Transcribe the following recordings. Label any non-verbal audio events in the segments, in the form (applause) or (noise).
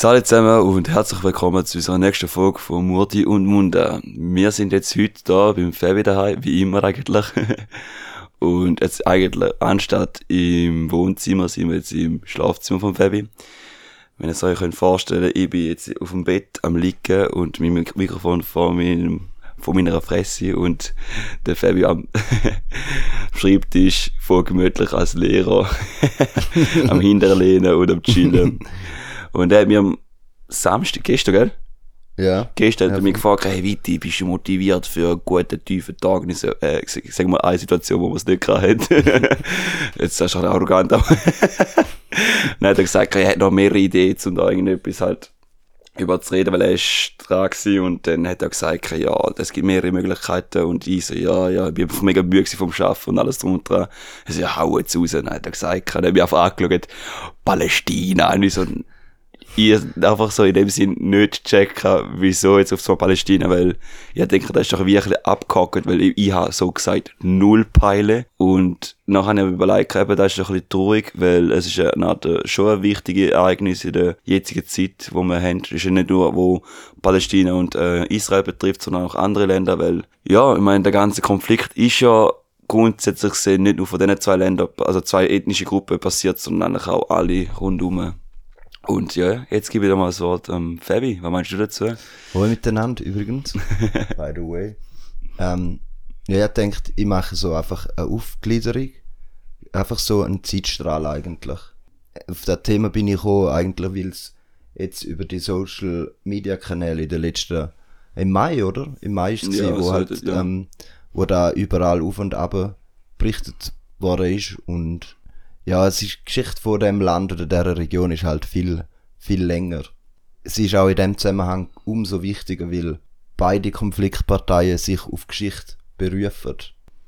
Salut zusammen und herzlich willkommen zu unserer nächsten Folge von Murti und Munda. Wir sind jetzt heute da beim Fabi daheim, wie immer eigentlich. (laughs) Und jetzt eigentlich, anstatt im Wohnzimmer, sind wir jetzt im Schlafzimmer von Fabi. Wenn ihr es euch vorstellen könnt, ich bin jetzt auf dem Bett am Liegen und mein Mikrofon vor meinem von meiner Fresse und der Fabi am (laughs) Schreibtisch voll gemütlich als Lehrer (laughs) am Hinterlehnen und am Chillen. Und er hat mir am Samstag, gestern, gell? Ja. Gestern hat er mich gefragt, hey Viti, bist du motiviert für einen guten, tiefen Tag? Und ich so, äh, sag mal eine Situation, wo man es nicht gehabt hat. (laughs) Jetzt ist er schon arrogant, aber (laughs) Dann hat er gesagt, er hat noch mehrere Ideen, um da irgendetwas halt über zu reden, weil er ist dran gewesen und dann hat er gesagt, ja, es gibt mehrere Möglichkeiten und ich so, ja, ja, ich bin einfach mega müde vom Schaffen und alles drum und dran. Er so, ja, hau jetzt raus. Dann hat er gesagt, dann habe ich einfach angeschaut, Palästina, und ich so, ich einfach so in dem Sinn nicht checken, wieso jetzt auf so Palästina, weil ich denke, das ist doch wirklich abgehackt, weil ich, ich habe so gesagt null Peile und nachher habe ich mir überlegt, eben, das ist doch ein bisschen traurig, weil es ist eine Art, äh, schon ein wichtiges Ereignis in der jetzigen Zeit, wo wir haben. Es ist ja nicht nur, wo Palästina und äh, Israel betrifft, sondern auch andere Länder, weil, ja, ich meine, der ganze Konflikt ist ja grundsätzlich gesehen nicht nur von diesen zwei Ländern, also zwei ethnische Gruppen passiert, sondern eigentlich auch alle rundum. Und ja, jetzt gebe ich dir mal das Wort ähm, Fabi. Was meinst du dazu? Hoi miteinander übrigens. (laughs) By the way. Ähm, ja, ich denke, ich mache so einfach eine Aufgliederung. Einfach so einen Zeitstrahl eigentlich. Auf das Thema bin ich gekommen, eigentlich, weil es jetzt über die Social Media Kanäle in den letzten, im Mai, oder? Im Mai ist es, Ja, gewesen, wo halt, ja. ähm, wo da überall auf und ab berichtet worden ist und ja, es ist die Geschichte von dem Land oder dieser Region ist halt viel, viel länger. Es ist auch in dem Zusammenhang umso wichtiger, weil beide Konfliktparteien sich auf Geschichte berufen.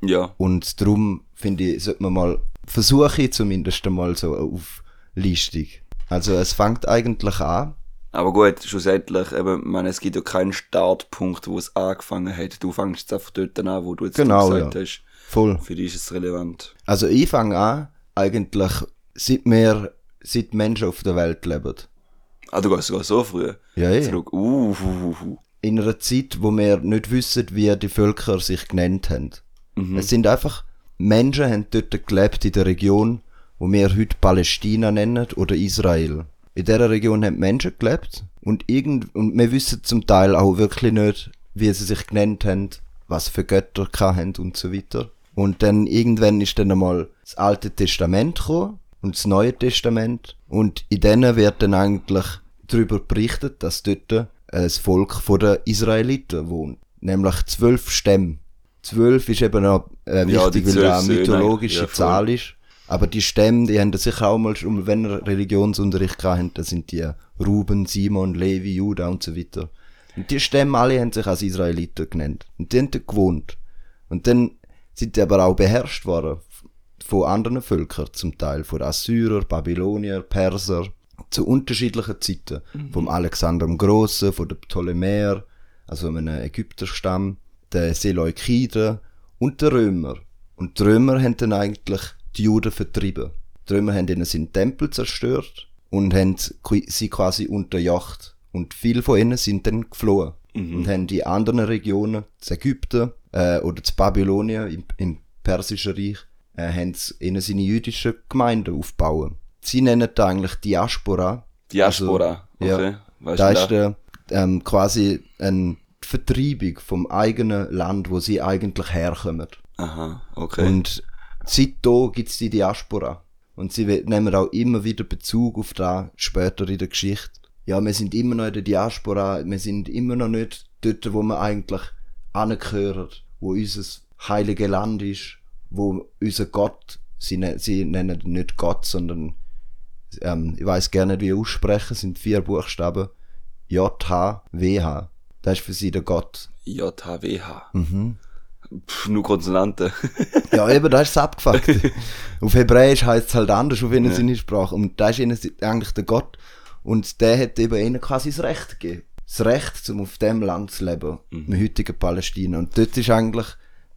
Ja, Und darum finde ich, sollte man mal versuchen, zumindest einmal so eine Auflistung. Also es fängt eigentlich an. aber gut, schlussendlich, eben, ich meine, es gibt ja keinen Startpunkt, wo es angefangen hat. Du fängst jetzt einfach dort an, wo du jetzt Genau, gesagt ja. hast. Voll. Für dich ist es relevant. Also ich fange an, eigentlich, seit wir, seit Menschen auf der Welt leben. Ah, du gehst sogar so früh. Ja, ja. Zurück. Uh, uh, uh, in einer Zeit, wo wir nicht wissen, wie die Völker sich genannt haben. Es sind einfach Menschen, haben dort gelebt in der Region, wo wir heute Palästina nennen oder Israel. In dieser Region haben Menschen gelebt und irgend und wir wissen zum Teil auch wirklich nicht, wie sie sich genannt haben, was für Götter haben und so weiter. Und dann irgendwann ist dann einmal das Alte Testament gekommen und das Neue Testament und in denen wird dann eigentlich darüber berichtet, dass dort ein Volk von den Israeliten wohnt. Nämlich zwölf Stämme. Zwölf ist eben noch äh, Ja, wichtig, die weil das eine mythologische ja. Zahl ist. Aber die Stämme, die haben sich auch mal, schon, wenn ihr Religionsunterricht habt, das sind die Ruben, Simon, Levi, Judah und so weiter. Und die Stämme alle haben sich als Israeliten genannt. Und die haben dort gewohnt. Und dann sind aber auch beherrscht worden von anderen Völkern, zum Teil von Assyrer, Babylonier, Perser, zu unterschiedlichen Zeiten. Vom Alexander dem Grossen, von den Ptolemäer, also einem Ägypterstamm, den Seleukiden und den Römer. Und die Römer haben dann eigentlich die Juden vertrieben. Die Römer haben ihnen seinen Tempel zerstört und haben sie quasi unterjocht. Und viele von ihnen sind dann geflohen. Und haben die anderen Regionen, das Ägypten äh, oder das Babylonien im, im Persischen Reich, äh, haben s- ihnen seine jüdischen Gemeinden aufbauen. Sie nennen das eigentlich Diaspora. Diaspora. Also, okay. Ja, Weißt da ist der, ähm, quasi eine Vertreibung vom eigenen Land, wo sie eigentlich herkommen. Aha, okay. Und seitdem gibt es die Diaspora. Und sie nehmen auch immer wieder Bezug auf das später in der Geschichte. Ja, wir sind immer noch in der Diaspora, wir sind immer noch nicht dort, wo wir eigentlich angehören, wo unser heilige Land ist, wo unser Gott, sie, ne sie nennen nicht Gott, sondern ähm, ich weiß gerne nicht, wie aussprechen, sind vier Buchstaben. J-H-W-H. Das ist für sie der Gott. JHWH. Mhm. Pff, nur Konsonanten. (laughs) Ja, eben, da ist abgefuckt. (laughs) auf Hebräisch heißt es halt anders auf ihnen seine Sprache. Und da ist ihnen eigentlich der Gott. Und der hat eben ihnen quasi das Recht gegeben. Das Recht, um auf dem Land zu leben. Im heutigen Palästina. Und dort ist eigentlich,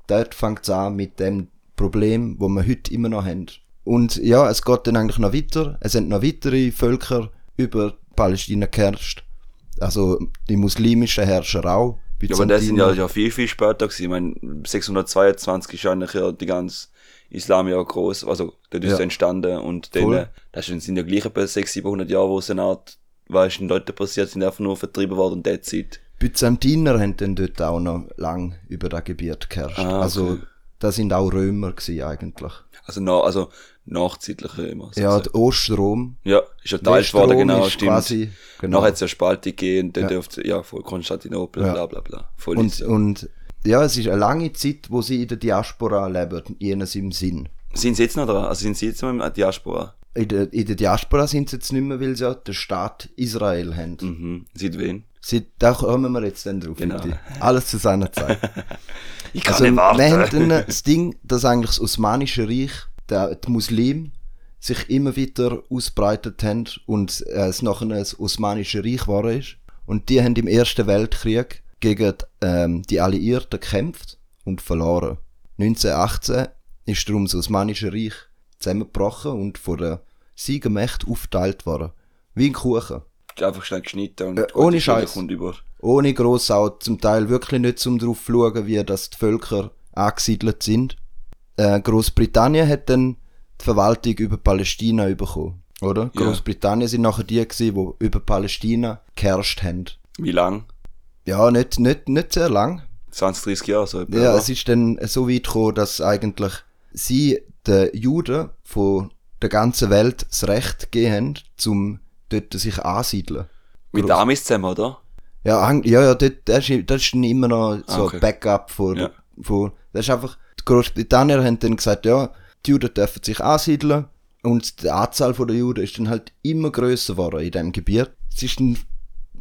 dort fängt es an mit dem Problem, wo wir heute immer noch haben. Und ja, es geht dann eigentlich noch weiter. Es sind noch weitere Völker über Palästina geherrscht. Also die muslimischen Herrscher auch. Ja, aber das sind ja, ja viel, viel später gewesen. Ich meine, 622 ist eigentlich ja die ganze Islam ja groß, also dort ist Ja. es entstanden und dann, das sind ja gleich etwa 600, 700 Jahre, wo es eine Art, ist denn dort passiert, sind einfach nur vertrieben worden und that's it. Byzantiner haben dann dort auch noch lang über das Gebiet geherrscht. Ah, okay. Also das sind auch Römer gewesen eigentlich. Also, na, also nachzeitliche immer. Ja, sozusagen. der Ostrom. ja, ist ja geteilt worden, genau, stimmt. quasi- genau. Nachher hat es ja Spaltung gegeben, und dann Ja. dürfte, ja, voll Konstantinopel, Ja. bla, bla, bla. Voll Und, und ja, es ist eine lange Zeit, wo sie in der Diaspora leben, jenes im Sinn. Sind sie jetzt noch dran? Also sind sie jetzt noch im Diaspora? In der, in der Diaspora sind sie jetzt nicht mehr, weil sie ja den Staat Israel haben. Mhm. Seit wen? Sie, da kommen wir jetzt dann drauf. Genau. Alles zu seiner Zeit. (laughs) Ich kann Also, nicht warten. wir haben dann das Ding, dass eigentlich das Osmanische Reich, der, die Muslim, sich immer wieder ausbreitet haben und äh, es nachher ein Osmanische Reich geworden ist. Und die haben im Ersten Weltkrieg gegen ähm, die Alliierten gekämpft und verloren. 1918 ist darum das Osmanische Reich zusammengebrochen und von der Siegermächt aufgeteilt worden. Wie ein Kuchen. Einfach schnell geschnitten und Äh, ohne Scheiß. ohne gross auch zum Teil wirklich nicht zum drauf zu schauen, wie das die Völker angesiedelt sind. Äh, Großbritannien hat dann die Verwaltung über Palästina bekommen, oder? Ja. Großbritannien sind nachher die gewesen, die über Palästina geherrscht haben. Wie lang? Ja, nicht, nicht, nicht sehr lang. 20, 30 Jahre so etwa, Ja, es ist dann so weit gekommen, dass eigentlich sie den Juden von der ganzen Welt das Recht gegeben haben, zum dort sich ansiedeln. Mit Amis zusammen, oder? Ja, ja, ja, dort, das, ist, das ist immer noch so Ah, okay. ein Backup von, Ja. von, das ist einfach, die Großbritannien haben dann gesagt, ja, die Juden dürfen sich ansiedeln und die Anzahl der Juden ist dann halt immer grösser geworden in dem Gebiet. Es ist dann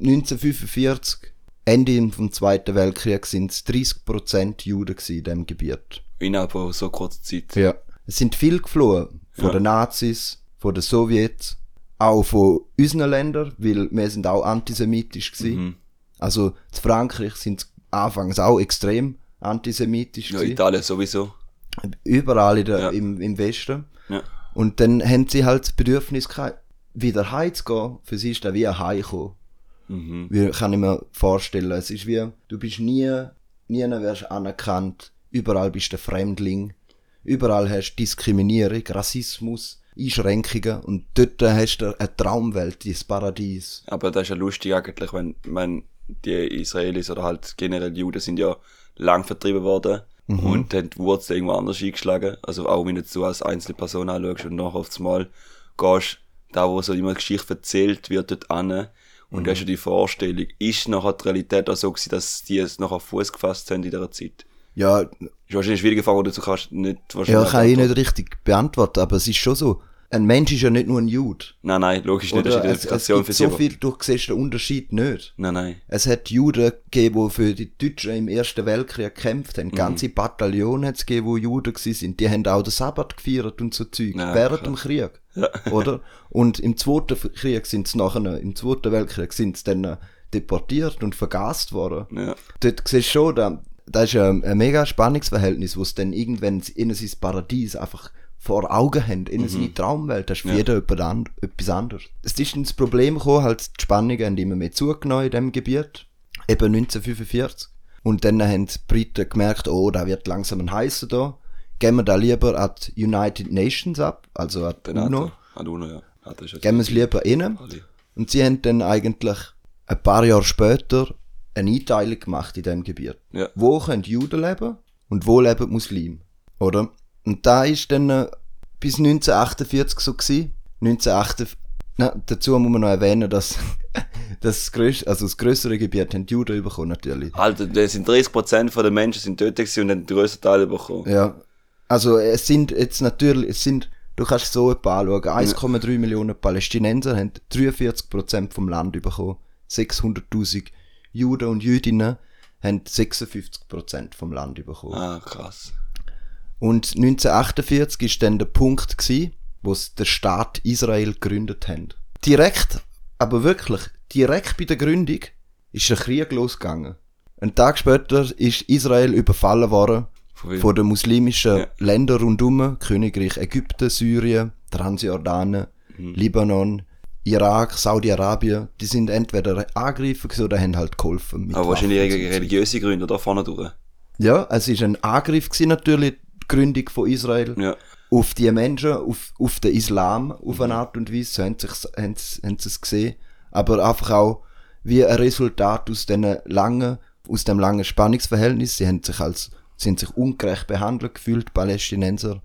1945, Ende vom Zweiten Weltkrieg, sind es 30% Juden in dem Gebiet. Innerhalb von so kurzer Zeit. Ja. Es sind viel geflohen. Von Ja. den Nazis, von den Sowjets, auch von unseren Ländern, weil wir sind auch antisemitisch gewesen. Mhm. Also in Frankreich sind sie anfangs auch extrem antisemitisch Ja, gewesen. Italien sowieso. Überall in der, Ja. im, im Westen. Ja. Und dann haben sie halt das Bedürfnis gehabt, wieder heimzugehen. Für sie ist das wie ein Heimkommen. Mhm. Wie kann ich mir vorstellen. Es ist wie, du bist nie, nie anerkannt. Überall bist du ein Fremdling. Überall hast du Diskriminierung, Rassismus, Einschränkungen. Und dort hast du eine Traumwelt, dieses Paradies. Aber das ist ja lustig eigentlich, wenn, wenn die Israelis oder halt generell Juden sind ja lang vertrieben worden Mhm. und haben die Wurzeln irgendwo anders eingeschlagen. Also auch wenn du so als einzelne Person anschaust und nachher aufs Mal gehst, da wo so immer Geschichte erzählt wird dort an und Mhm. du hast ja die Vorstellung, ist nachher die Realität auch so gewesen, dass die es nachher Fuß gefasst haben in dieser Zeit? Ja, Ist wahrscheinlich eine schwierige Frage, die du kannst nicht ja wahrscheinlich kann ich beantworten. nicht richtig beantworten, aber es ist schon so. Ein Mensch ist ja nicht nur ein Jude. Nein, nein, logisch nicht, das ist Oder? Es, es gibt so viel, du siehst den Unterschied nicht. Nein, nein. Es hat Juden gegeben, die für die Deutschen im Ersten Weltkrieg gekämpft Mhm. haben. Ganze Bataillone hat es gegeben, wo Juden sind. Die haben auch den Sabbat gefeiert und so Zeug. Ja, während klar. dem Krieg. Oder? (laughs) Und im Zweiten Krieg sind sie nachher, im Zweiten Weltkrieg sind sie dann deportiert und vergast worden. Ja. Dort siehst du schon, da, da ist ein, ein mega Spannungsverhältnis, wo es dann irgendwann in sein Paradies einfach vor Augen haben, in seine Traumwelt. Das ist für Mhm. Ja. jeden jemand and, etwas anderes. Es ist ins Problem gekommen, halt die Spannungen haben immer mehr zugenommen in diesem Gebiet. Eben 1945. Und dann haben die Briten gemerkt, oh, da wird langsam ein heißer da. Gehen wir da lieber an die United Nations ab, also an die UNO. Die UNO, ja. Ja Gehen wir es lieber alle. Und sie haben dann eigentlich ein paar Jahre später eine Einteilung gemacht in diesem Gebiet. Ja. Wo können Juden leben und wo leben Muslime. Oder? Und da ist dann äh, bis 1948 so gewesen. 1948, na, dazu muss man noch erwähnen, dass (laughs) das, grösste, also das größere Gebiet haben die Juden bekommen, natürlich. Alter, das sind 30% von den Menschen sind dort und haben den grössten Teil bekommen. Ja. Also es sind jetzt natürlich, es sind, du kannst so etwa anschauen, 1,3 Millionen Palästinenser haben 43% vom Land bekommen. 600.000 Juden und Jüdinnen haben 56% vom Land bekommen. Ah, krass. Und 1948 ist dann der Punkt gsi, wo sie den Staat Israel gegründet haben. Direkt, aber wirklich, direkt bei der Gründung ist ein Krieg losgegangen. Ein Tag später ist Israel überfallen worden Von von den muslimischen Ja. Ländern rundum, Königreich Ägypten, Syrien, Transjordanien, Mhm. Libanon, Irak, Saudi-Arabien, die sind entweder angegriffen oder haben halt geholfen. mit Aber wahrscheinlich Waffen so. religiöse Gründe da vorne durch. Ja, es ist ein Angriff gewesen, natürlich, die Gründung von Israel. Ja. Auf die Menschen, auf, auf den Islam, auf eine Art und Weise, so haben sie, haben sie, haben sie es gesehen. Aber einfach auch wie ein Resultat aus langen, aus dem langen Spannungsverhältnis. Sie haben sich als, sie haben sich ungerecht behandelt gefühlt, Palästinenser.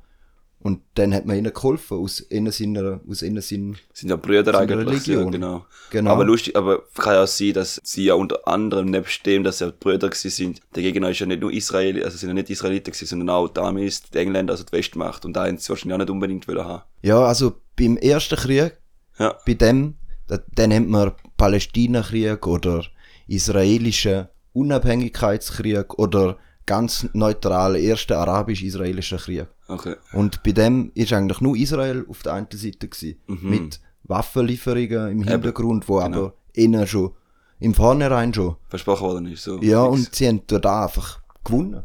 Und dann hat man ihnen geholfen, aus innen seiner, aus innen Sind ja Brüder eigentlich. Ja, genau. Genau. Aber lustig, aber kann ja auch sein, dass sie ja unter anderem, nebst dem, dass sie ja Brüder gewesen sind, der Gegner ist ja nicht nur Israel, also sind ja nicht Israeliten gewesen, sondern auch die Amis, die Engländer, also die Westmacht. Und da haben sie wahrscheinlich auch nicht unbedingt wollen haben. ja, also beim ersten Krieg, Ja. bei dem, da- den nennt man Palästinakrieg oder israelischer Unabhängigkeitskrieg oder ganz neutrale erste arabisch-israelischer Krieg. Okay. Und bei dem ist eigentlich nur Israel auf der einen Seite gewesen, mit Waffenlieferungen im Hintergrund, wo aber innen schon, im Vornherein schon. Versprochen worden ist so. Ja, fix. und sie haben dort einfach gewonnen.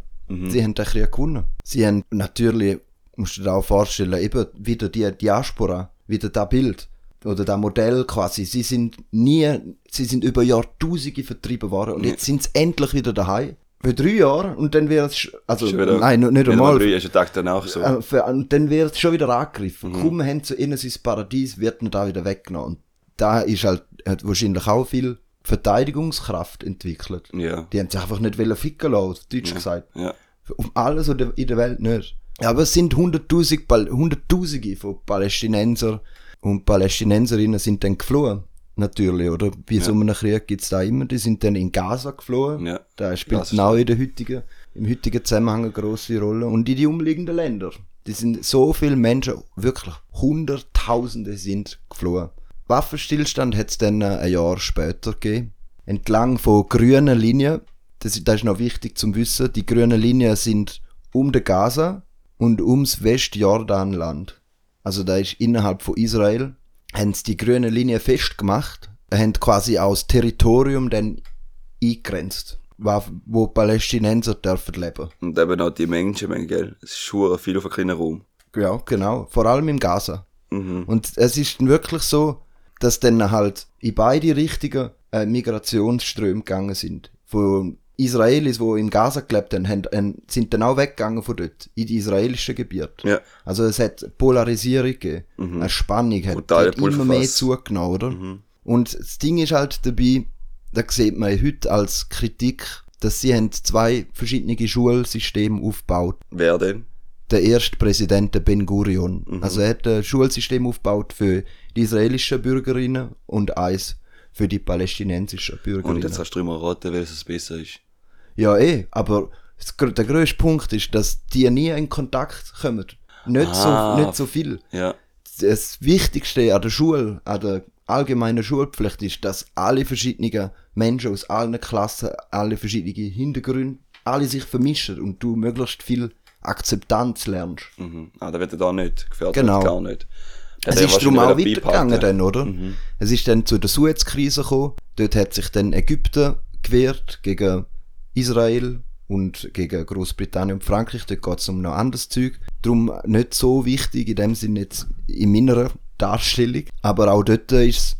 Sie haben den Krieg gewonnen. Sie haben natürlich, musst du dir auch vorstellen, eben wieder die Diaspora, wieder das Bild oder das Modell quasi. Sie sind nie, sie sind über Jahrtausende vertrieben worden und jetzt sind sie endlich wieder daheim. Für drei Jahre und dann wird es, also, Schon wieder- nein, nicht einmal. drei, ist der Tag danach so. Äh, für, und dann wird es schon wieder angegriffen. Mhm. Kaum haben sie innen sein Paradies, wird ihnen da wieder weggenommen. Und da ist halt, hat wahrscheinlich auch viel Verteidigungskraft entwickelt. Ja. Die haben sich einfach nicht ficken lassen, auf Deutsch gesagt. Ja. Um alles oder in der Welt nicht. Aber es sind hunderttausend, hunderttausende von Palästinenser und Palästinenserinnen sind dann geflohen. Natürlich, oder? Wie so einem Krieg gibt's da immer. Die sind dann in Gaza geflohen. Ja. Da spielt ist auch in der heutigen, im heutigen Zusammenhang eine grosse Rolle. Und in die umliegenden Länder. Die sind so viele Menschen, wirklich Hunderttausende sind geflohen. Waffenstillstand hat es dann äh, ein Jahr später gegeben. Entlang von grünen Linien, das, ist- das ist noch wichtig zum Wissen, die grünen Linien sind um den Gaza und ums Westjordanland. Also da ist innerhalb von Israel, haben sie die grüne Linie festgemacht, haben quasi das Territorium dann eingegrenzt, wo, wo Palästinenser dürfen leben. Und eben auch die Menschenmenge, gell? Es ist schon viel auf einem kleinen Raum. Ja, genau. Vor allem im Gaza. Mhm. Und es ist dann wirklich so, dass dann halt in beide Richtungen äh, Migrationsströme gegangen sind. Von Israelis, die in Gaza gelebt haben, haben, sind dann auch weggegangen von dort, in die israelischen Gebiete. Ja. Also es hat Polarisierung gegeben, eine Spannung, hat, hat immer mehr zugenommen, oder? Und das Ding ist halt dabei, da sieht man heute als Kritik, dass sie haben zwei verschiedene Schulsysteme aufgebaut Wer denn? der erste Präsident der Ben Gurion. Also er hat ein Schulsystem aufgebaut für die israelischen Bürgerinnen und eins für die palästinensischen Und Bürgerinnen. jetzt kannst du immer raten, welches besser ist. ja, eh, aber der grösste Punkt ist, dass die nie in Kontakt kommen. Nicht, Ah. so, nicht so viel. Ja. Das Wichtigste an der Schule, an der allgemeinen Schulpflicht ist, dass alle verschiedenen Menschen aus allen Klassen, alle verschiedenen Hintergründe, alle sich vermischen und du möglichst viel Akzeptanz lernst. Mhm. Ah, da wird er da nicht gefährdet. Genau. Gar nicht. Es Hat er ist darum auch weitergegangen dann, oder? Es ist dann zu der Suez-Krise gekommen. Dort hat sich dann Ägypten gewehrt gegen Israel und gegen Großbritannien und Frankreich. Dort geht es um noch anderes Zeug. Darum nicht so wichtig in dem Sinne jetzt in meiner Darstellung. Aber auch dort ist,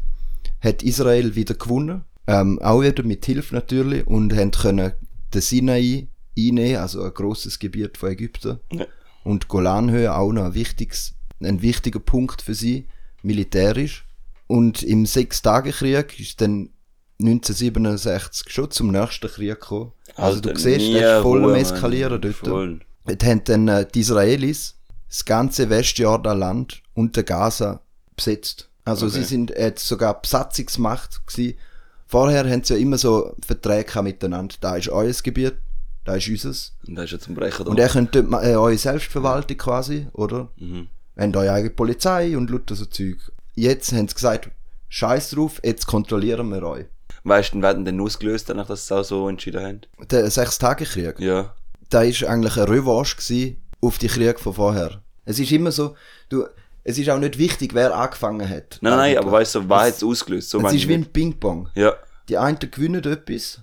hat Israel wieder gewonnen. Ähm, auch wieder mit Hilfe natürlich. Und haben können den Sinai einnehmen, also ein grosses Gebiet von Ägypten Ja. und Golanhöhe auch noch ein, wichtiges, ein wichtiger Punkt für sie, militärisch. Und im Sechstagekrieg ist dann 1967 schon zum nächsten Krieg gekommen. Also du Alter, siehst, er ist voll am. Eskalieren dort. Voll. Dort haben dann äh, die Israelis das ganze Westjordanland und der Gaza besetzt. Also Okay. sie sind jetzt sogar Besatzungsmacht gewesen. Vorher haben sie ja immer so Verträge miteinander. Da ist euer Gebiet, da ist unseres. Und da ist er zum Brechen da. Und ihr könnt dort äh, eure Selbstverwaltung quasi, oder? Mhm. Habt eure eigene Polizei und lauter so Zeug. Jetzt haben sie gesagt, scheiß drauf, jetzt kontrollieren wir euch. Weißt du, wer hat denn ausgelöst, danach, dass sie auch so entschieden haben? Der Sechstagekrieg, Ja. da ist eigentlich eine Revanche auf die Kriege von vorher. Es ist immer so, du, es ist auch nicht wichtig, wer angefangen hat. Nein, nein, Eigentlich. aber weißt du, wer hat es ausgelöst? So Es ist wie ein Ping-Pong. Ja, Die einen gewinnen etwas,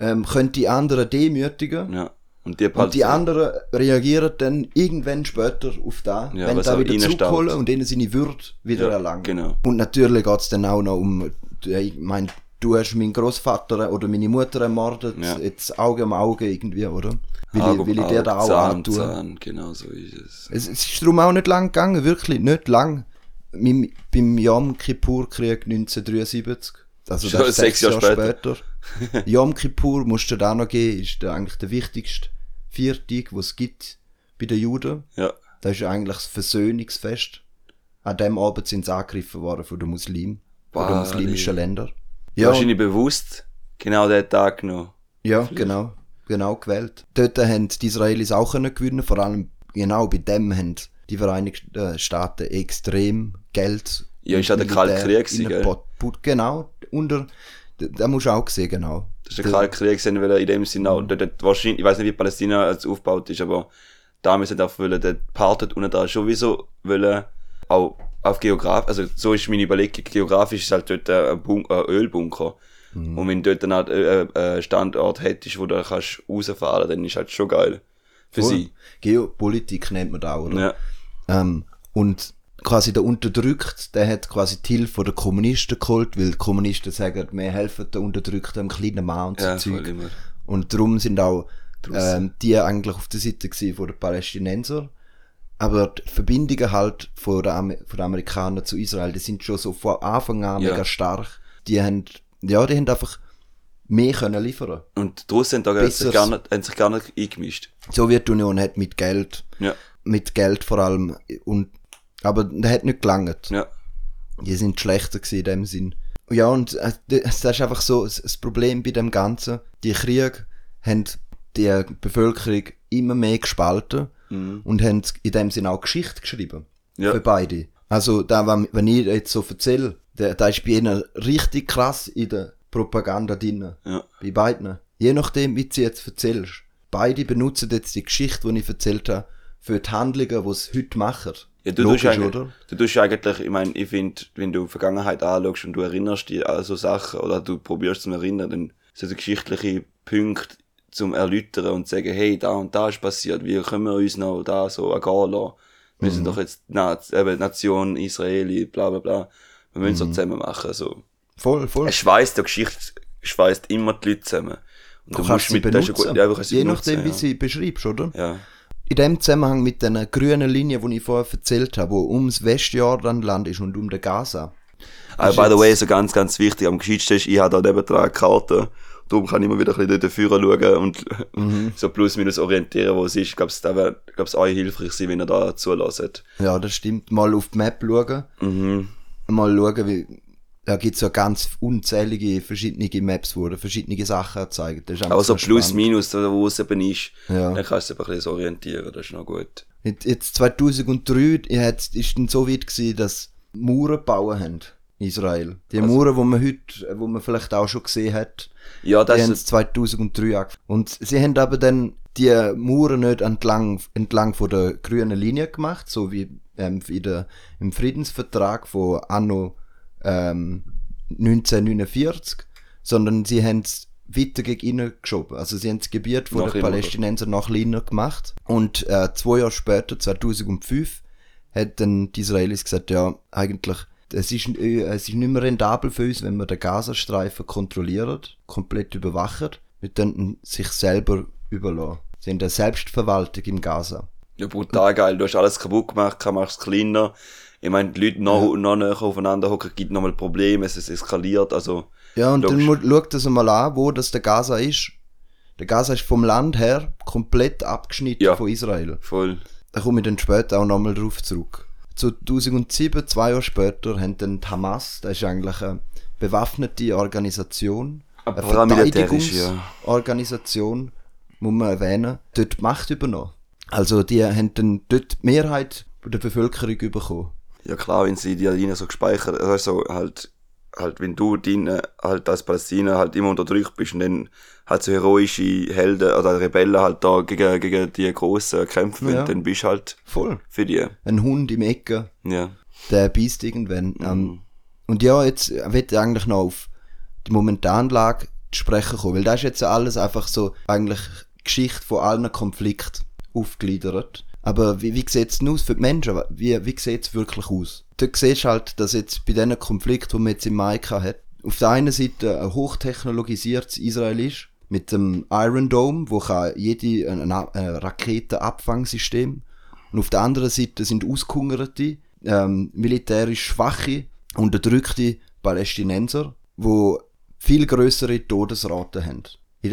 ähm, können die anderen demütigen ja. Und die, Und die anderen reagieren dann irgendwann später auf das, Ja, wenn da wieder zurückholen und ihnen seine Würde wieder Ja, erlangen. genau. Und natürlich geht's dann auch noch um, ich meine, du hast meinen Großvater oder meine Mutter ermordet, Ja. jetzt Auge um Auge irgendwie, oder? Will, Auge ich, will ich dir da auch Zahn antun? Zahn, genau so ist es. Es, es ist darum auch nicht lang gegangen, wirklich nicht lang. Beim, beim Yom Kippur-Krieg 1973, also Schon (laughs) das ist sechs Jahre Jahre später. Yom Kippur musst du da noch geben, ist eigentlich der wichtigste Viertag, den es gibt bei den Juden. Ja. Das ist eigentlich das Versöhnungsfest. An dem Abend sind sie angegriffen worden von den Muslimen, von den muslimischen Ländern. Ja, Wahrscheinlich bewusst genau den Tag genommen. Ja, genau. Genau gewählt. Dort haben die Israelis auch können gewinnen, vor allem genau bei dem haben die Vereinigten äh, Staaten extrem Geld. Ja, ist ja der Kalte Krieg gell? Genau, unter, da, da musst du auch sehen, genau. Das ist Kalte Krieg, weil er in dem Sinne auch, dort, dort, wahrscheinlich, ich weiß nicht, wie Palästina jetzt aufgebaut ist, aber da müssen auch wollen, der Part dort unten da schon wieso wollen, auch auf Geograf, also so ist meine Überlegung, geografisch ist halt dort ein, Bun ein Ölbunker. Mhm. Und wenn du dort halt äh, einen Standort hättest, wo du kannst rausfahren, dann ist halt schon geil. Für Voll. sie. Geopolitik nennt man da, oder? Ja. Ähm, und quasi der Unterdrückte, der hat quasi die Hilfe der Kommunisten geholt, weil die Kommunisten sagen, wir helfen den Unterdrückten, dem kleinen Mann und so Ja, Zeug. voll immer. Und darum sind auch ähm, die eigentlich auf der Seite gewesen von den Palästinenser. Aber die Verbindungen halt von den, von den Amerikanern zu Israel, die sind schon so von Anfang an Ja. mega stark. Die haben, ja, die haben einfach mehr können liefern. Und die Russen haben, sich gar nicht, haben sich gar nicht eingemischt. Die Sowjetunion hat mit Geld, Ja. mit Geld vor allem, und, aber das hat nicht gelangt. Ja. Die sind schlechter gewesen in dem Sinn. Ja, und äh, das ist einfach so das Problem bei dem Ganzen. Die Krieg haben die Bevölkerung immer mehr gespalten und haben in dem Sinn auch Geschichte geschrieben. Ja. Für beide. Also, da, wenn, ich jetzt so erzähle, da, da ist bei ihnen richtig krass in der Propaganda drin. Ja. Bei beiden. Je nachdem, wie du sie jetzt erzählst. Beide benutzen jetzt die Geschichte, die ich erzählt habe, für die Handlungen, die sie heute machen. Ja, du Logisch, tust eigentlich, oder? du tust eigentlich, ich meine, ich finde, wenn du die Vergangenheit anschaust und du erinnerst dich an so Sachen oder du probierst zu erinnern, dann sind so geschichtliche Punkte zum Erläutern und sagen, hey, da und da ist passiert, wie können wir uns noch da so angehen lassen? Wir Mhm. sind doch jetzt Na eben Nation Israeli, bla bla bla. Wir müssen Mhm. so zusammen machen. So. Voll, voll. Es schweißt, der Geschichte schweißt immer die Leute zusammen. Und Du kannst sie das ist benutzen. gut- ja, du sie Je nachdem, wie ja. sie beschreibst, oder? Ja. In dem Zusammenhang mit den grünen Linie, die ich vorher erzählt habe, wo ums Westjordanland ist und um den Gaza. Ist by the way, so ganz, ganz wichtig, am gescheitsten ist, ich habe da nebendran eine Karte. Darum kann ich immer wieder ein bisschen vorne schauen und (laughs) Mhm. so plus minus orientieren, wo es ist. Ich glaube, da wäre, glaub's, euch hilfreich sein, wenn ihr da zulässt. Ja, das stimmt. Mal auf die Map schauen. Mhm. Mal schauen, wie. Da gibt es ja ganz unzählige verschiedene Maps, wo verschiedene Sachen zeigen. Das ist einfach Aber so so plus spannend. minus, wo es eben ist, Ja. dann kannst du dich ein bisschen orientieren, das ist noch gut. Jetzt- Jetzt 2003 hat- ist dann so weit gewesen, dass Mauern gebaut haben. in Israel. Die Also- Mauern, die man heute, wo man vielleicht auch schon gesehen hat, Ja, die das haben ist, 2003 angefangen. Und sie haben aber dann die Mauern nicht entlang, entlang von der grünen Linie gemacht, so wie ähm, in der, im Friedensvertrag von Anno ähm, 1949, sondern sie haben es weiter gegen innen geschoben. Also sie haben das Gebiet von den Palästinensern noch kleiner gemacht. Und äh, zwei Jahre später, 2005, hat dann die Israelis gesagt, ja, eigentlich, es ist, äh, es ist nicht mehr rentabel für uns, wenn wir den Gazastreifen kontrollieren, komplett überwachen. Wir könnten sich selber überlassen. Sie haben eine Selbstverwaltung im Gaza. ja brutal geil. Du hast alles kaputt gemacht, machst es kleiner. Ich meine, die Leute noch, noch näher aufeinander hocken, gibt nochmal Probleme, es ist eskaliert, also, Ja, und dann schaut das mal an, wo das der Gaza ist. Der Gaza ist vom Land her komplett abgeschnitten Ja. von Israel. voll. Da komme ich dann später auch nochmal drauf zurück. 2007, zwei Jahre später, haben dann die Hamas, das ist eigentlich eine bewaffnete Organisation, Eine paramilitärische, ja. Verteidigungsorganisation, muss man erwähnen, dort die Macht übernommen. Also die haben dann dort die Mehrheit der Bevölkerung bekommen. Ja klar, wenn sie die Linie so gespeichert, also halt, halt, wenn du deine, halt als Palästina halt immer unterdrückt bist und dann halt so heroische Helden oder Rebellen halt da gegen, gegen die Grossen kämpfen, Ja. dann bist du halt Voll. für die. Ein Hund im Ecke, Ja. der beißt irgendwann. Mhm. Und ja, jetzt will ich eigentlich noch auf die momentane Lage zu sprechen kommen, weil das ist jetzt alles einfach so eigentlich Geschichte von allen Konflikten aufgegliedert. Aber wie, wie sieht es aus für die Menschen? Wie, wie sieht es wirklich aus? Du siehst halt, dass jetzt bei diesen Konflikten, die man jetzt im Mai hat, auf der einen Seite ein hochtechnologisiertes Israel ist, mit dem Iron Dome, wo kann jede ein, ein Raketenabfangsystem und auf der anderen Seite sind ausgehungerte, ähm, militärisch schwache, unterdrückte Palästinenser, wo viel größere Todesraten haben.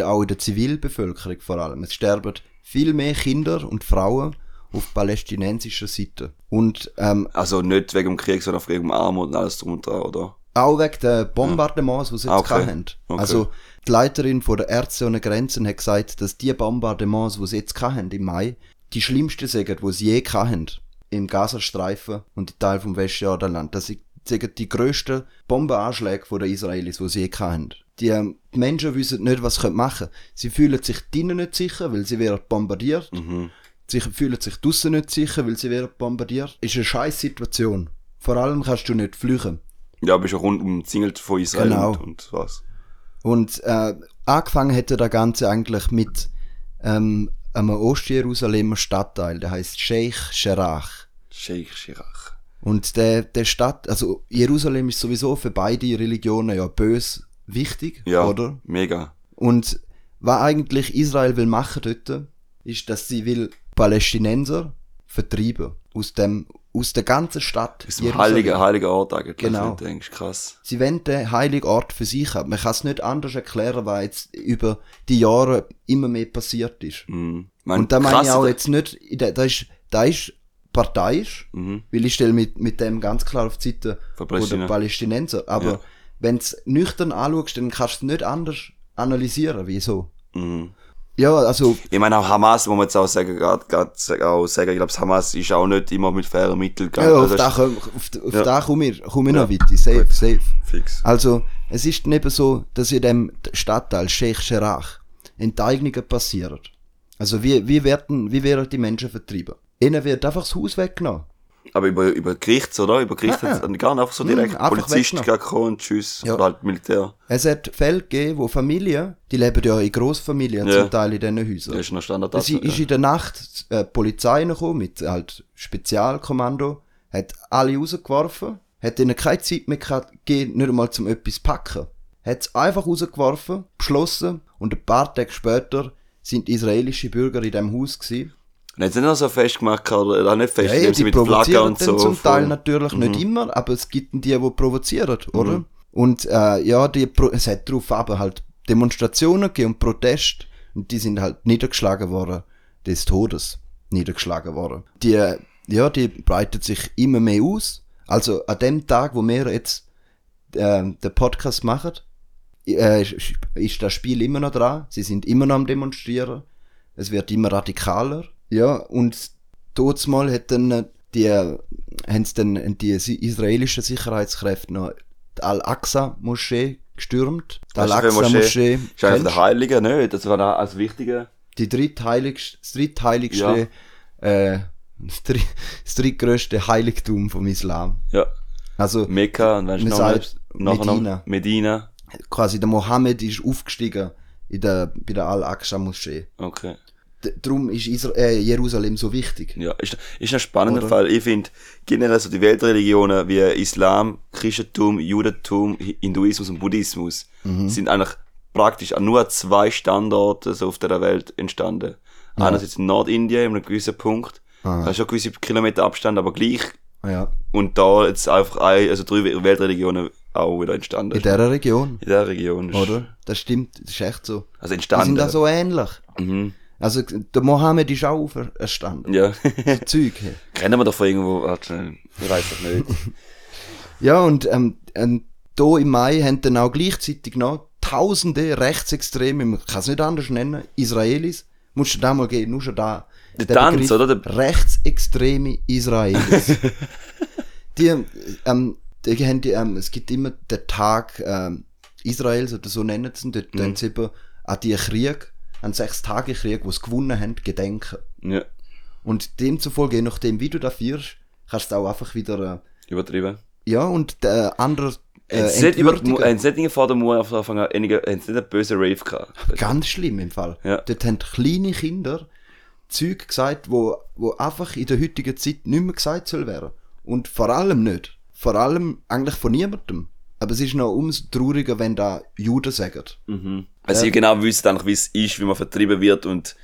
Auch in der Zivilbevölkerung vor allem. Es sterben viel mehr Kinder und Frauen auf palästinensischer Seite. Und, ähm, Also nicht wegen dem Krieg, sondern wegen dem Armut und alles drum und dran, oder? auch wegen der Bombardements, die sie jetzt Okay. haben. Okay. Also, die Leiterin von der Ärzte ohne Grenzen hat gesagt, dass die Bombardements, die sie jetzt haben im Mai, die schlimmsten sind, die sie je haben. Im Gazastreifen und in Teil vom Westjordanland. Das sind die grössten Bombenanschläge den Israelis, die sie je haben. Die, ähm, die Menschen wissen nicht, was sie machen können. Sie fühlen sich drinnen nicht sicher, weil sie werden bombardiert. Mhm. Sie fühlen sich draussen nicht sicher, weil sie werden bombardiert. Ist eine scheiß Situation. Vor allem kannst du nicht flüchten. Ja, bist ja rund umzingelt von Israel Genau. und, und was. Und äh, angefangen hätte das Ganze eigentlich mit ähm, einem Ostjerusalemer Stadtteil, der heißt Sheikh Jarrah. Sheikh Shirach. Und der, der Stadt, also Jerusalem ist sowieso für beide Religionen ja bös wichtig, Ja, oder? mega. Und was eigentlich Israel will machen dort, ist, dass sie will Palästinenser vertreiben aus dem aus der ganzen Stadt. Ist ein heiliger, heiliger Ort eigentlich, Genau. du denkst, krass. Sie wollen den heiligen Ort für sich haben. Man kann es nicht anders erklären, was jetzt über die Jahre immer mehr passiert ist. Mhm. Man, Und da meine ich auch jetzt nicht, da ist, da ist parteiisch, Mhm. weil ich stelle mit, mit dem ganz klar auf die Seite der Palästinenser. Aber Ja. wenn du es nüchtern anschaust, dann kannst du es nicht anders analysieren, wieso. Mhm. Ja, also, Ich meine auch Hamas, wo man jetzt auch sagen, grad, grad, auch sagen, ich glaube, Hamas ist auch nicht immer mit fairen Mitteln ja, gegangen. auf Also, da, das komm- auf, auf Ja. da komme ich, komm noch Ja. weiter. Safe, Gut. safe. fix. Also, es ist eben so, dass in dem Stadtteil Sheikh Jarrah Enteignungen passieren. Also, wie, wie werden, wie werden die Menschen vertrieben? Ihnen wird einfach das Haus weggenommen. Aber über, über Gerichts, oder? Über Gericht Ja, hat's ja. gar nicht einfach so direkt. Mhm, einfach Polizist gekommen und tschüss. Ja. Oder halt Militär. Es hat Fälle gegeben, wo Familien, die leben ja in Grossfamilien Ja. zum Teil in diesen Häusern. Das ist noch Standard. Es ist in der Nacht äh, die Polizei gekommen mit halt Spezialkommando, hat alle rausgeworfen, hat ihnen keine Zeit mehr gegeben, nicht einmal zum etwas packen. Hat es einfach rausgeworfen, beschlossen und ein paar Tage später sind israelische Bürger in diesem Haus gewesen. Und jetzt nicht noch so festgemacht, oder nicht fest, Ja, ja, sie die mit Flagge provozieren und so. zum Teil natürlich nicht Mhm. immer, aber es gibt die, die provozieren, oder? Und äh, ja, die, Pro- es hat darauf aber halt Demonstrationen gegeben und Proteste und die sind halt niedergeschlagen worden des Todes niedergeschlagen worden. Die, äh, ja, die breitet sich immer mehr aus. Also an dem Tag, wo wir jetzt äh, den Podcast machen, äh, ist- ist das Spiel immer noch dran. Sie sind immer noch am Demonstrieren. Es wird immer radikaler. Ja, und dort mal hat dann äh, die, äh, haben's dann die si- israelischen Sicherheitskräfte noch die Al-Aqsa-Moschee gestürmt. Die ist das Al-Aqsa-Moschee, Ist einer der Heiligen, nicht? Das war da als wichtiger. die drittheiligste, das drittheiligste, äh, das, dritt, das drittgrößte Heiligtum vom Islam. Ja. Also Mekka und wenn Man noch noch Medina. Medina. quasi der Mohammed ist aufgestiegen in der, bei der Al-Aqsa-Moschee. Okay. Darum ist Isra äh, Jerusalem so wichtig. Ja, ist, ist ein spannender Oder? Fall. Ich finde generell so die Weltreligionen wie Islam, Christentum, Judentum, Hinduismus und Buddhismus Mhm. sind eigentlich praktisch an nur zwei Standorten so auf der Welt entstanden. Einerseits in Nordindien, an einem gewissen Punkt. Ah. Da ist schon gewisse Kilometer Abstand, aber gleich. Ja. Und da jetzt einfach ein, also drei Weltreligionen auch wieder entstanden. In dieser Region, In der Region. oder? Das stimmt, das ist echt so. Also Die entstanden. sind da so ähnlich. mhm. Also der Mohammed ist auch auferstanden. Ja. So Zeug. (laughs) Kennen wir doch von irgendwo, warte. Ich weiß doch nicht. (laughs) Ja, und ähm, ähm, da im Mai haben dann auch gleichzeitig noch tausende Rechtsextreme, man kann es nicht anders nennen, Israelis, musst du da mal gehen, nur schon da. Der Tanz, oder? Der- Rechtsextreme Israelis. (laughs) die, ähm, die haben die, ähm, es gibt immer den Tag ähm, Israels, oder so nennen sie ihn, dort Mhm. mhm. sie eben an die Krieg, an sechs Tage Krieg, wo sie gewonnen haben, gedenken. ja. Und demzufolge, je nachdem, wie du da feierst, kannst du auch einfach wieder, äh, Übertrieben. ja, und der andere äh, sie nicht vor der Mauer auf Anfang an nicht einen bösen Rave gehabt? Ganz schlimm im Fall. Ja. Dort haben kleine Kinder Zeug gesagt, wo, wo einfach in der heutigen Zeit nicht mehr gesagt soll werden. Und vor allem nicht. Vor allem eigentlich von niemandem. Aber es ist noch umso trauriger, wenn da Juden sagen. Mhm. Weil sie genau wissen, eigentlich, wie es ist, wie man vertrieben wird und,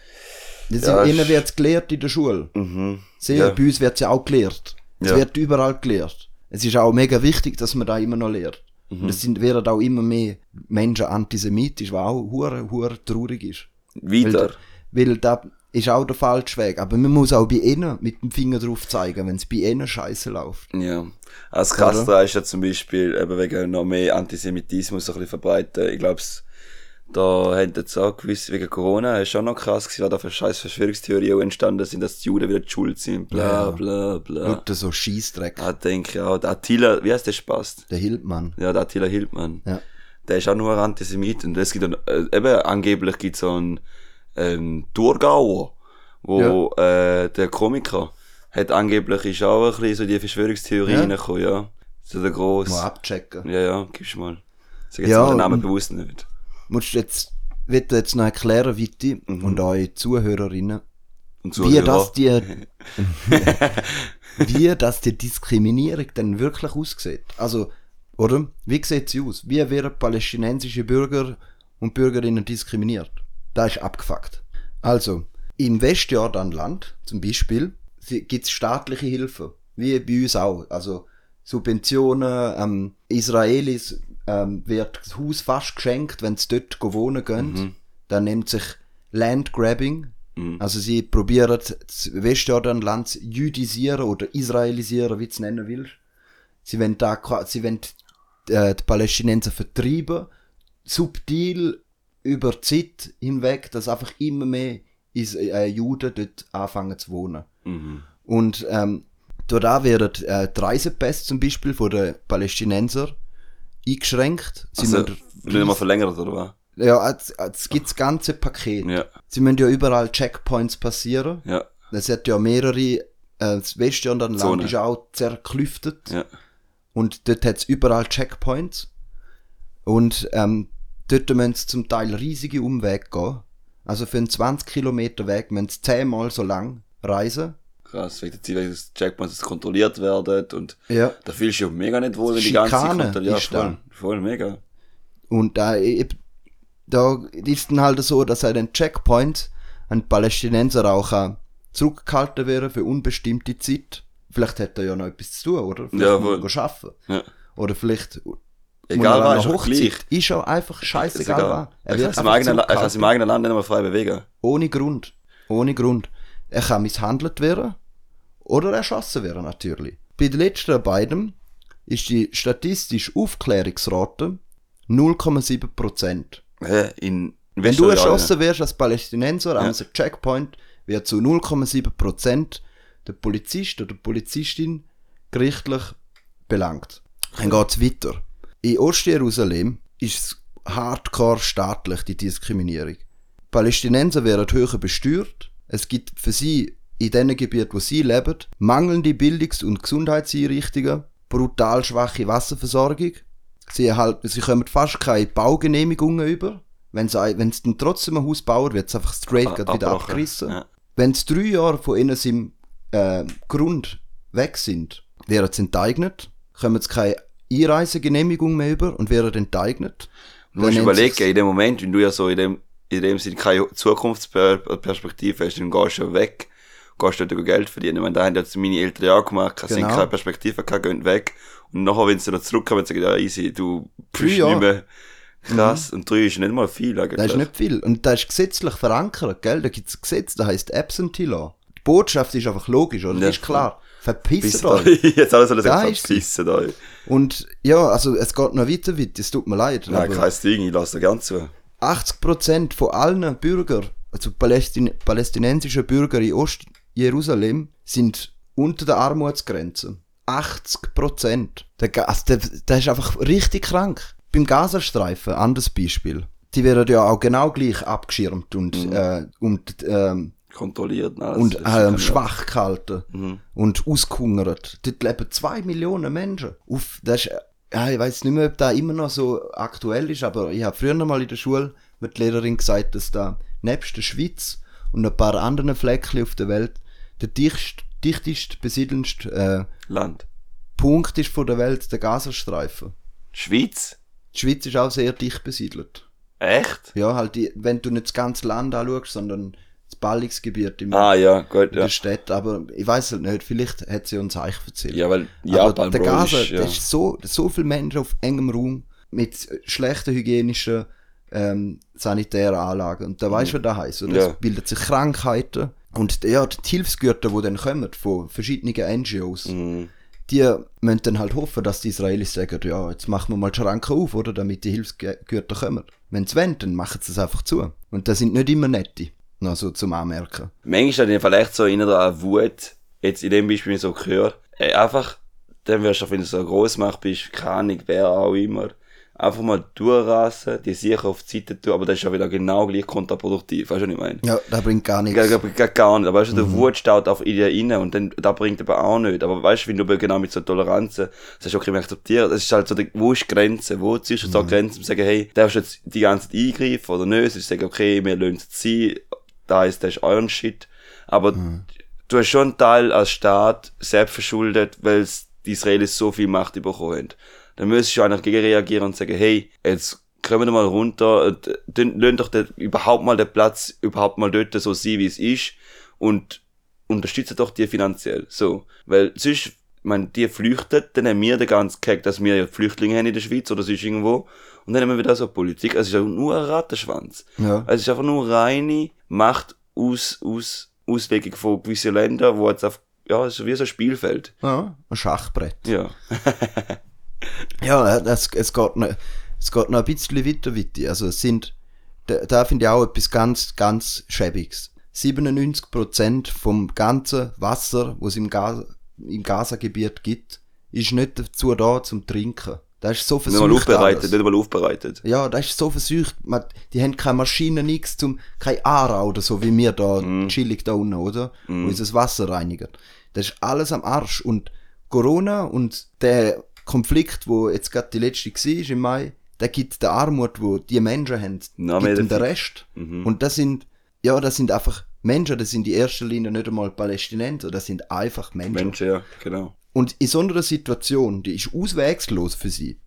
Das Ja, ihnen wird es gelehrt in der Schule. mhm. Sehr, Ja. Bei uns wird es ja auch gelehrt. Es Ja. wird überall gelehrt. Es ist auch mega wichtig, dass man da immer noch lehrt. Mhm. Und es sind, werden auch immer mehr Menschen antisemitisch, was auch hure, hure traurig ist. Weiter. Weil, weil da ist auch der falsche Weg. Aber man muss auch bei ihnen mit dem Finger drauf zeigen, wenn es bei ihnen scheiße läuft. Ja. Als krass ist ja zum Beispiel eben wegen noch mehr Antisemitismus ein bisschen verbreiten. Ich glaube, da haben jetzt auch gewisse, wegen Corona, ist schon noch krass gewesen, was da für scheiß Verschwörungstheorien entstanden sind, dass die Juden wieder die schuld sind, bla, Ja. bla, bla. Lauter so Scheißdreck. Denke ich auch, der Attila, wie heißt der Spaß? Der Hildmann. Ja, der Attila Hildmann. Ja. Der ist auch nur ein Antisemit. Und es gibt dann, äh, eben, angeblich gibt es so einen, ähm, Thurgauer, wo, äh, der Komiker, hat angeblich ist auch ein bisschen so die Verschwörungstheorien Ja. reingekommen, ja. So der gross. Mal abchecken. Ja, ja, gib's mal. Sag jetzt Ja, mal den Namen bewusst nicht. Musst du jetzt, wird jetzt noch erklären, Witti, Mhm. und eure Zuhörerinnen, Und wie Zuhörer. das die, (laughs) wie das die Diskriminierung denn wirklich aussieht. Also, oder? Wie sieht sie aus? Wie werden palästinensische Bürger und Bürgerinnen diskriminiert? Da ist abgefuckt. Also, im Westjordanland zum Beispiel gibt es staatliche Hilfe. Wie bei uns auch. Also Subventionen, ähm, Israelis ähm, wird das Haus fast geschenkt, wenn sie dort wohnen gehen. Das nennt sich Landgrabbing. Also sie probieren das Westjordanland zu jüdisieren oder israelisieren, wie du es nennen willst. Sie wollen, da, sie wollen äh, die Palästinenser vertreiben, subtil über die Zeit hinweg, dass einfach immer mehr Is äh, Juden dort anfangen zu wohnen. Mhm. Und ähm, da werden äh, die Reisepässe zum Beispiel von den Palästinenser eingeschränkt. Sie Also, müssen- nicht mal verlängert, oder was? ja, es, gibt das ganze Paket. Ja, Sie müssen ja überall Checkpoints passieren. ja, Es hat ja mehrere, äh, das Westjordanland ist auch zerklüftet. ja. Und dort hat es überall Checkpoints. Und ähm, dort müssen sie zum Teil riesige Umwege gehen. Also für einen 20 Kilometer Weg müssen sie zehnmal so lang reisen. Krass, wegen der Ziel, dass Checkpoints kontrolliert werden und Ja. da fühlst du dich mega nicht wohl, wenn die ganze Zeit kontrolliert ist voll, voll mega. Und da, da ist dann halt so, dass an den Checkpoints ein Palästinenser auch zurückgehalten werden für unbestimmte Zeit. Vielleicht hat er ja noch etwas zu tun, oder? Vielleicht Ja, muss er gehen arbeiten. Ja. Oder vielleicht Egal muss er was, einer ist ja einfach scheißegal. Egal. was. Er kann eigenen er kann sich im eigenen Land nicht mehr frei bewegen. Ohne Grund. Ohne Grund. Er kann misshandelt werden oder erschossen werden natürlich. Bei den letzten beiden ist die statistische Aufklärungsrate 0,7 Prozent. In Wenn du erschossen wirst als Palästinenser an einem Checkpoint, wird zu 0,7 Prozent der Polizist oder Polizistin gerichtlich belangt. Dann geht's weiter. In Ostjerusalem ist es hardcore staatlich, die Diskriminierung. Palästinenser werden höher besteuert. Es gibt für sie in den Gebieten, wo sie leben, mangelnde Bildungs- und Gesundheitseinrichtungen, brutal schwache Wasserversorgung. Sie, erhalten, sie kommen fast keine Baugenehmigungen über. Wenn sie, wenn sie dann trotzdem ein Haus bauen, wird es einfach straight Ah, wieder abgerissen. Ja. Wenn sie drei Jahre von ihnen im äh, Grund weg sind, werden sie enteignet, kommen sie keine Einreisegenehmigung mehr über und werden enteignet. Du musst überlegen, in dem Moment, wenn du ja so in dem, in dem Sinne keine Zukunftsperspektive hast, dann gehst du weg, gehst dort Geld verdienen. Wenn da haben jetzt meine Eltern ja auch gemacht, sie Genau. haben keine Perspektive, gehabt, gehen weg. Und nachher, wenn sie noch zurückkommen, sagen, ja, easy, du bist Jahre. nicht mehr krass. Und drei ist nicht mal viel eigentlich. Das ist nicht viel. Und das ist gesetzlich verankert, gell? Da gibt es ein Gesetz, das heisst Absentee Law. Die Botschaft ist einfach logisch, oder? Ja, Das ist klar. Verpisst euch. (laughs) Jetzt alles Da sie. verpissen euch. Und ja, also es geht noch weiter weit, es tut mir leid. Nein, kein Ding, ich lasse dir ganz zu. 80% von allen Bürgern, also Palästin palästinensischen Bürger in Ost-Jerusalem, sind unter der Armutsgrenze. 80%. Der, also der, der ist einfach richtig krank. Beim Gazastreifen, anderes Beispiel. Die werden ja auch genau gleich abgeschirmt und, Mhm. äh, und, ähm, Kontrolliert. Alles. und Das ähm, schwach gehalten Mhm. und ausgehungert. Dort leben zwei Millionen Menschen. Auf, das ist, ja, ich weiß nicht mehr, ob da immer noch so aktuell ist, aber ich habe früher mal in der Schule mit der Lehrerin gesagt, dass da nebst der Schweiz und ein paar anderen Flecken auf der Welt der dicht, dichtest besiedelndste äh, Land. Punkt ist von der Welt der Gazastreifen. Schweiz? Die Schweiz ist auch sehr dicht besiedelt. Echt? Ja, halt, die, wenn du nicht das ganze Land anschaust, sondern das Ballungsgebiet im, Ah, ja, gut, in ja. der Stadt. Aber ich weiß es nicht, vielleicht hat sie uns euch erzählt. Ja, weil Aber Japan, der Gaza, ist, ja. ist so, so viele Menschen auf engem Raum mit schlechten hygienischen ähm, sanitären Anlagen. Und da weißt du, was das heisst. Oder? Ja. Es bilden sich Krankheiten. Und ja, die Hilfsgüter, die dann kommen von verschiedenen NGOs, Mhm. die müssen dann halt hoffen, dass die Israelis sagen, ja, jetzt machen wir mal die Schranken auf, oder, damit die Hilfsgüter kommen. Wenn sie wollen, dann machen sie es einfach zu. Und das sind nicht immer nette. Noch so zum Anmerken. Manchmal hat ich vielleicht so in einer Wut, jetzt in dem Beispiel, so höre, ey, einfach, dann wirst du, wenn du so groß machst, bist, keine Ahnung, wer auch immer, einfach mal durchrasen, die sicher auf die Seite tun, aber das ist ja wieder genau gleich kontraproduktiv, weißt du, was ich meine? Ja, das bringt gar nichts. Gar, gar, gar nicht, aber weißt du, der Wut staut auf dir rein und dann, da bringt aber auch nicht. Aber weißt du, wenn du genau mit so Toleranzen sagst, okay, wir akzeptieren, das ist halt so, die, wo ist die Grenze? Wo ziehst du so eine Grenze, um zu sagen, hey, darfst du jetzt die ganze Zeit eingreifen oder nicht? Sonst sagen, okay, wir lassen es sein, da ist, das ist euren Shit. Aber du hast schon einen Teil als Staat selbst verschuldet, weil die Israelis so viel Macht bekommen haben. Dann müsstest du einfach gegen reagieren und sagen, hey, jetzt kommen wir mal runter, und, lassen doch den, überhaupt mal den Platz überhaupt mal dort so sein, wie es ist und unterstützen doch die finanziell. So. Weil sonst, meine, die flüchten, dann haben wir den ganzen Kack, dass wir Flüchtlinge haben in der Schweiz oder sonst irgendwo. Und dann haben wir wieder so Politik. Also es ist nur ein Rattenschwanz. Ja. Also es ist einfach nur reine Macht aus, aus, Auslegung von gewissen Ländern, wo jetzt auf, ja, es ist wie so ein Spielfeld. Ja, ein Schachbrett. Ja. (laughs) Ja, das, es, geht noch, es geht noch ein bisschen weiter, weiter. Also es sind, da, da finde ich auch etwas ganz, ganz Schäbiges. 97% vom ganzen Wasser, was es im, Ga im Gaza-Gebiet gibt, ist nicht dazu da zum Trinken. Das ist so Nicht mal versucht aufbereitet, alles. nicht mal aufbereitet. Ja, das ist so versucht. Man, die haben keine Maschine, nichts zum, kein Aarau oder so, wie wir da chillig da unten, oder? Wo unser Wasser reinigen. Das ist alles am Arsch. Und Corona und der Konflikt, wo jetzt gerade die letzte war im Mai, der gibt der Armut, wo die Menschen haben, mehr gibt dafür. Rest. Und das sind, ja, das sind einfach Menschen, das sind in erster Linie nicht einmal Palästinenser, das sind einfach Menschen. Menschen, ja, genau. Und in so einer Situation, die ist auswegslos für sie,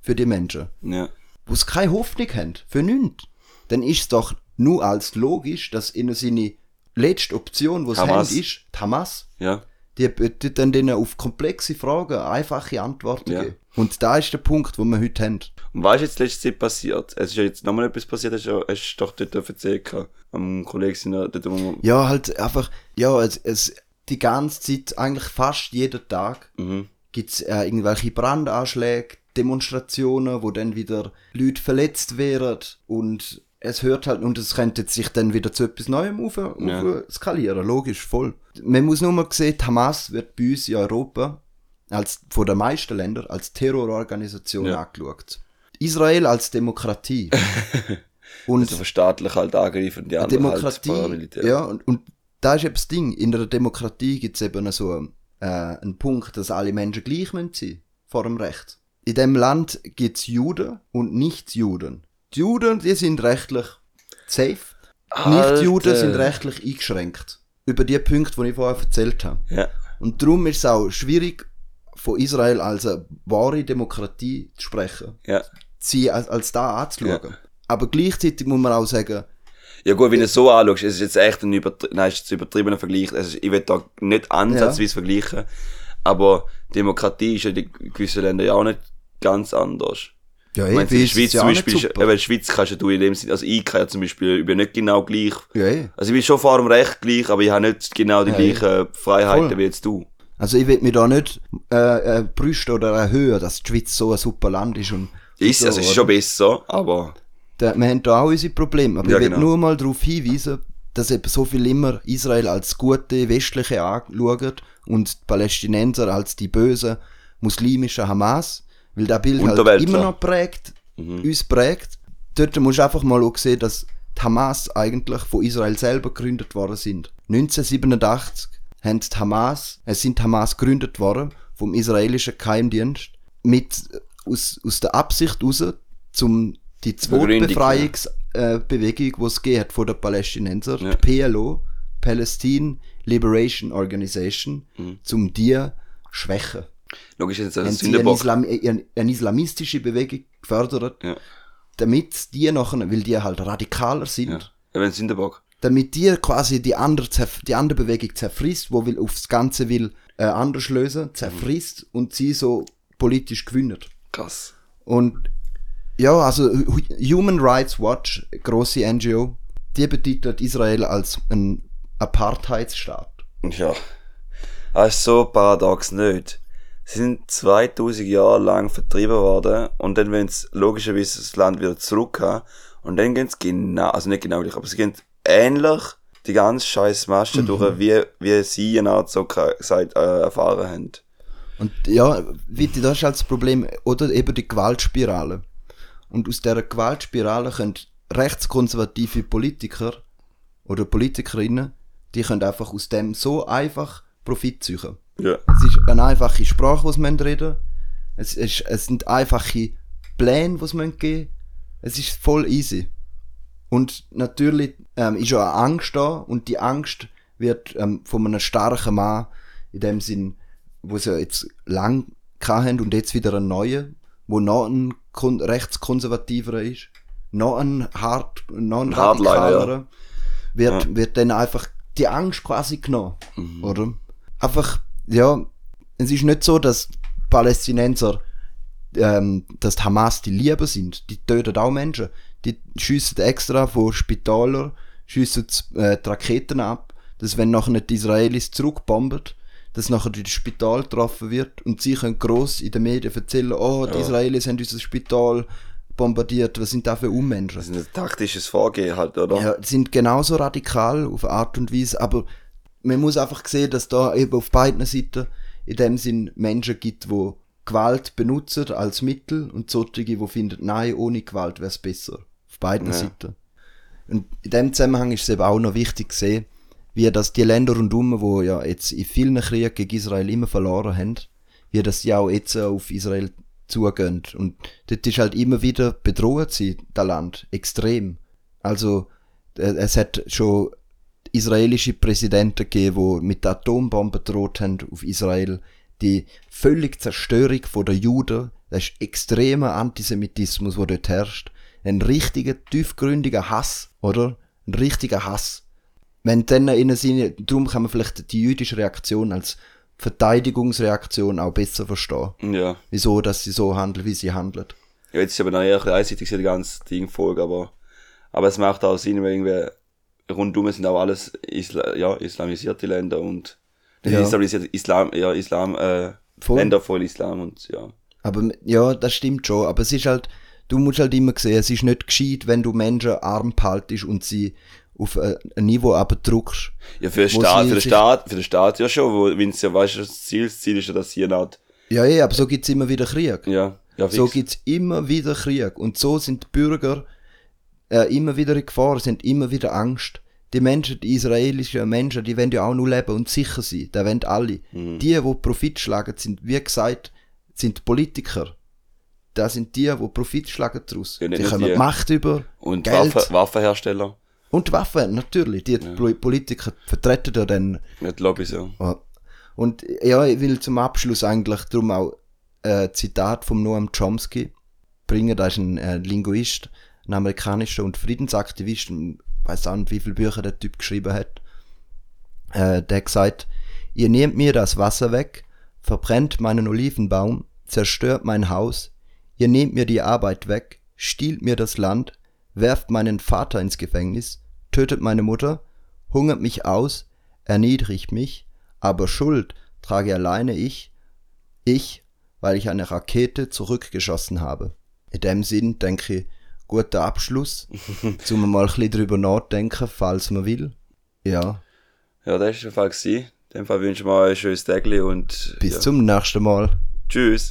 für die Menschen Ja. wo sie keine Hoffnung haben, für nichts, dann ist es doch nur als logisch, dass ihnen seine letzte Option, die sie haben, ist, Hamas, Ja. Die bietet dann denen auf komplexe Fragen einfache Antworten Ja. geben. Und da ist der Punkt, wo wir heute haben. Und weißt du, jetzt letzte Zeit passiert? Es ist ja jetzt nochmal etwas passiert, hast du hast du doch dort erzählt, am Kollegen dort, wo wir, Ja, halt einfach, ja, es, es, die ganze Zeit, eigentlich fast jeden Tag, mhm. gibt's äh, irgendwelche Brandanschläge, Demonstrationen, wo dann wieder Leute verletzt werden und es hört halt, und es könnte sich dann wieder zu etwas Neuem auf, auf Ja. skalieren, logisch, voll. Man muss nur mal sehen, Hamas wird bei uns in Europa, als, von den meisten Ländern, als Terrororganisation Ja. angeschaut. Israel als Demokratie. (laughs) und also verstaatlich halt angegriffen, die anderen halt Demokratie, Paramilitär. ja, und, und da ist eben das Ding, in der Demokratie gibt es eben so äh, einen Punkt, dass alle Menschen gleich müssen sein vor dem Recht. In dem Land gibt es Juden und Nicht-Juden. Die Juden, die sind rechtlich safe. Nicht-Juden sind rechtlich eingeschränkt. Über die Punkte, die ich vorher erzählt habe. Ja. Und darum ist es auch schwierig, von Israel als eine wahre Demokratie zu sprechen. Ja. Sie als, als da anzuschauen. Ja. Aber gleichzeitig muss man auch sagen, Ja gut, wenn du es so anschaust, es ist jetzt echt ein, übertri Nein, ist ein übertriebener Vergleich. Also ich will da nicht ansatzweise vergleichen, aber Demokratie ist ja in gewissen Ländern ja auch nicht ganz anders. Ja, Ich meine, eh, in der Schweiz ja zum Beispiel, ist, in der Schweiz kannst du in dem Sinne, also ich kann ja zum Beispiel, bin nicht genau gleich. Ja, eh. Also ich bin schon vor dem Recht gleich, aber ich habe nicht genau die Ja, gleichen Freiheiten Voll. wie jetzt du. Also ich will mich da nicht äh, äh, brüsten oder erhöhen, dass die Schweiz so ein super Land ist. Und Ist, so, also es ist schon besser, aber Da, wir haben da auch unsere Probleme. Aber Ja, ich will genau. nur mal darauf hinweisen, dass eben so viel immer Israel als gute Westliche anschauen und die Palästinenser als die bösen muslimischen Hamas. Weil das Bild halt immer noch prägt, uns prägt. Dort musst du einfach mal auch sehen, dass die Hamas eigentlich von Israel selber gegründet worden sind. 1987 haben die Hamas, es sind die Hamas gegründet worden vom israelischen Geheimdienst mit aus, aus der Absicht raus, zum die zweite Befreiungsbewegung, äh, Bewegung, die es gegeben hat von den Palästinensern, Ja. die PLO, Palestine Liberation Organization, Mhm. zum die schwächen. Logisch ist Haben sie eine. Islam, eine, eine islamistische Bewegung gefördert, Ja. damit die nachher, weil die halt radikaler sind, Ja. Ein Sündenbock. damit die quasi die andere, die andere Bewegung zerfrisst, wo will aufs Ganze will äh, anders lösen, zerfrisst und sie so politisch gewinnen. Krass. Und ja, also Hu- Human Rights Watch, große NGO, die betitelt Israel als ein Apartheidsstaat. Ja. Das ist so paradox nicht. Sie sind 2000 Jahre lang vertrieben worden und dann wollen sie logischerweise das Land wieder zurück haben und dann gehen sie genau, also nicht genau gleich, aber sie gehen ähnlich die ganze scheiß Masche durch, wie, wie sie eine Art so ge- gesagt, äh, erfahren haben. Und ja, Witti, das ist halt das Problem, oder eben die Gewaltspirale. Und aus dieser Gewaltspirale können rechtskonservative Politiker oder Politikerinnen, die können einfach aus dem so einfach Profit ziehen. Ja. Es ist eine einfache Sprache, die sie reden. Es, ist, es sind einfache Pläne, die sie geben müssen. Es ist voll easy. Und natürlich ähm, ist auch eine Angst da und die Angst wird ähm, von einem starken Mann, in dem Sinn, wo sie jetzt lang hatten und jetzt wieder einen neuen, wo noch ein kon rechtskonservativer ist, noch ein hart, noch ein Hardliner, radikaler, wird, wird dann einfach die Angst quasi genommen, oder? Einfach, ja, es ist nicht so, dass Palästinenser, ähm, dass die Hamas die Lieben sind. Die töten auch Menschen. Die schiessen extra von Spitälern, schiessen äh, die Raketen ab, dass wenn nachher nicht die Israelis zurückbomben, dass nachher das Spital getroffen wird und sie können gross in den Medien erzählen, oh, die Ja. Israelis haben unser Spital bombardiert, was sind da für Unmenschen? Das ist ein taktisches Vorgehen halt, oder? Ja, sind genauso radikal auf Art und Weise, aber man muss einfach sehen, dass da eben auf beiden Seiten in dem Sinn Menschen gibt, wo Gewalt benutzen als Mittel und solche, die finden, nein, ohne Gewalt wäre es besser. Auf beiden Ja. Seiten. Und in dem Zusammenhang ist es eben auch noch wichtig zu sehen, wie das die Länder rundum, wo ja jetzt in vielen Kriegen gegen Israel immer verloren haben, wie das die auch jetzt auf Israel zugehen. Und dort ist halt immer wieder bedroht sie, das Land, extrem. Also, äh, es hat schon israelische Präsidenten gegeben, die mit Atombomben droht haben auf Israel. Die völlige Zerstörung der Juden, das ist extremer Antisemitismus, der dort herrscht. Ein richtiger, tiefgründiger Hass, oder? Ein richtiger Hass. Wenn dann innen sind, darum kann man vielleicht die jüdische Reaktion als Verteidigungsreaktion auch besser verstehen. Ja. Wieso, dass sie so handeln, wie sie handeln. Ja, jetzt ist aber noch eher ein bisschen einseitig die ganze Ding Folge, aber, aber es macht auch Sinn, weil irgendwie rundum sind auch alles Isla ja, islamisierte Länder und Ja. islamisierte Islam, ja, Islam, äh, Voll. Länder voll Islam und ja. Aber ja, das stimmt schon. Aber es ist halt, du musst halt immer sehen, es ist nicht gescheit, wenn du Menschen arm haltest und sie auf ein ein Niveau abdrückst. Ja, für den Staat, sie für den Staat, für den Staat ja schon, wo, wenn es ja weißt, das Ziel, das Ziel ist ja, dass hier eine Art, Ja, ja, aber so gibt's immer wieder Krieg. ja, ja, So fix. gibt's immer wieder Krieg. Und so sind die Bürger äh, immer wieder in Gefahr, sind immer wieder Angst. Die Menschen, die israelischen Menschen, die wollen ja auch nur leben und sicher sein. Da wollen alle. Mhm. Die, die Profit schlagen, sind, wie gesagt, sind Politiker. Das sind die, die Profit schlagen daraus. Ja, die nur kommen die. Macht über, Und Geld. Waffen, Waffenhersteller, Und Waffen, natürlich. Die Pol- Politiker vertreten ja dann. nicht Lobbys, ja. Ja. Und ja, ich will zum Abschluss eigentlich darum auch ein Zitat von Noam Chomsky bringen. Da ist ein äh, Linguist, ein amerikanischer und Friedensaktivist. Weiß auch nicht, wie viele Bücher der Typ geschrieben hat. Äh, der hat gesagt, ihr nehmt mir das Wasser weg, verbrennt meinen Olivenbaum, zerstört mein Haus, ihr nehmt mir die Arbeit weg, stiehlt mir das Land, werft meinen Vater ins Gefängnis, tötet meine Mutter, hungert mich aus, erniedrigt mich, aber Schuld trage alleine ich, ich, weil ich eine Rakete zurückgeschossen habe. In dem Sinn denke ich, guter Abschluss, (laughs) zum mal ein bisschen drüber nachdenken, falls man will. Ja, Ja, das war der Fall. In dem Fall wünschen wir euch ein schönes Tag und bis ja. zum nächsten Mal. Tschüss.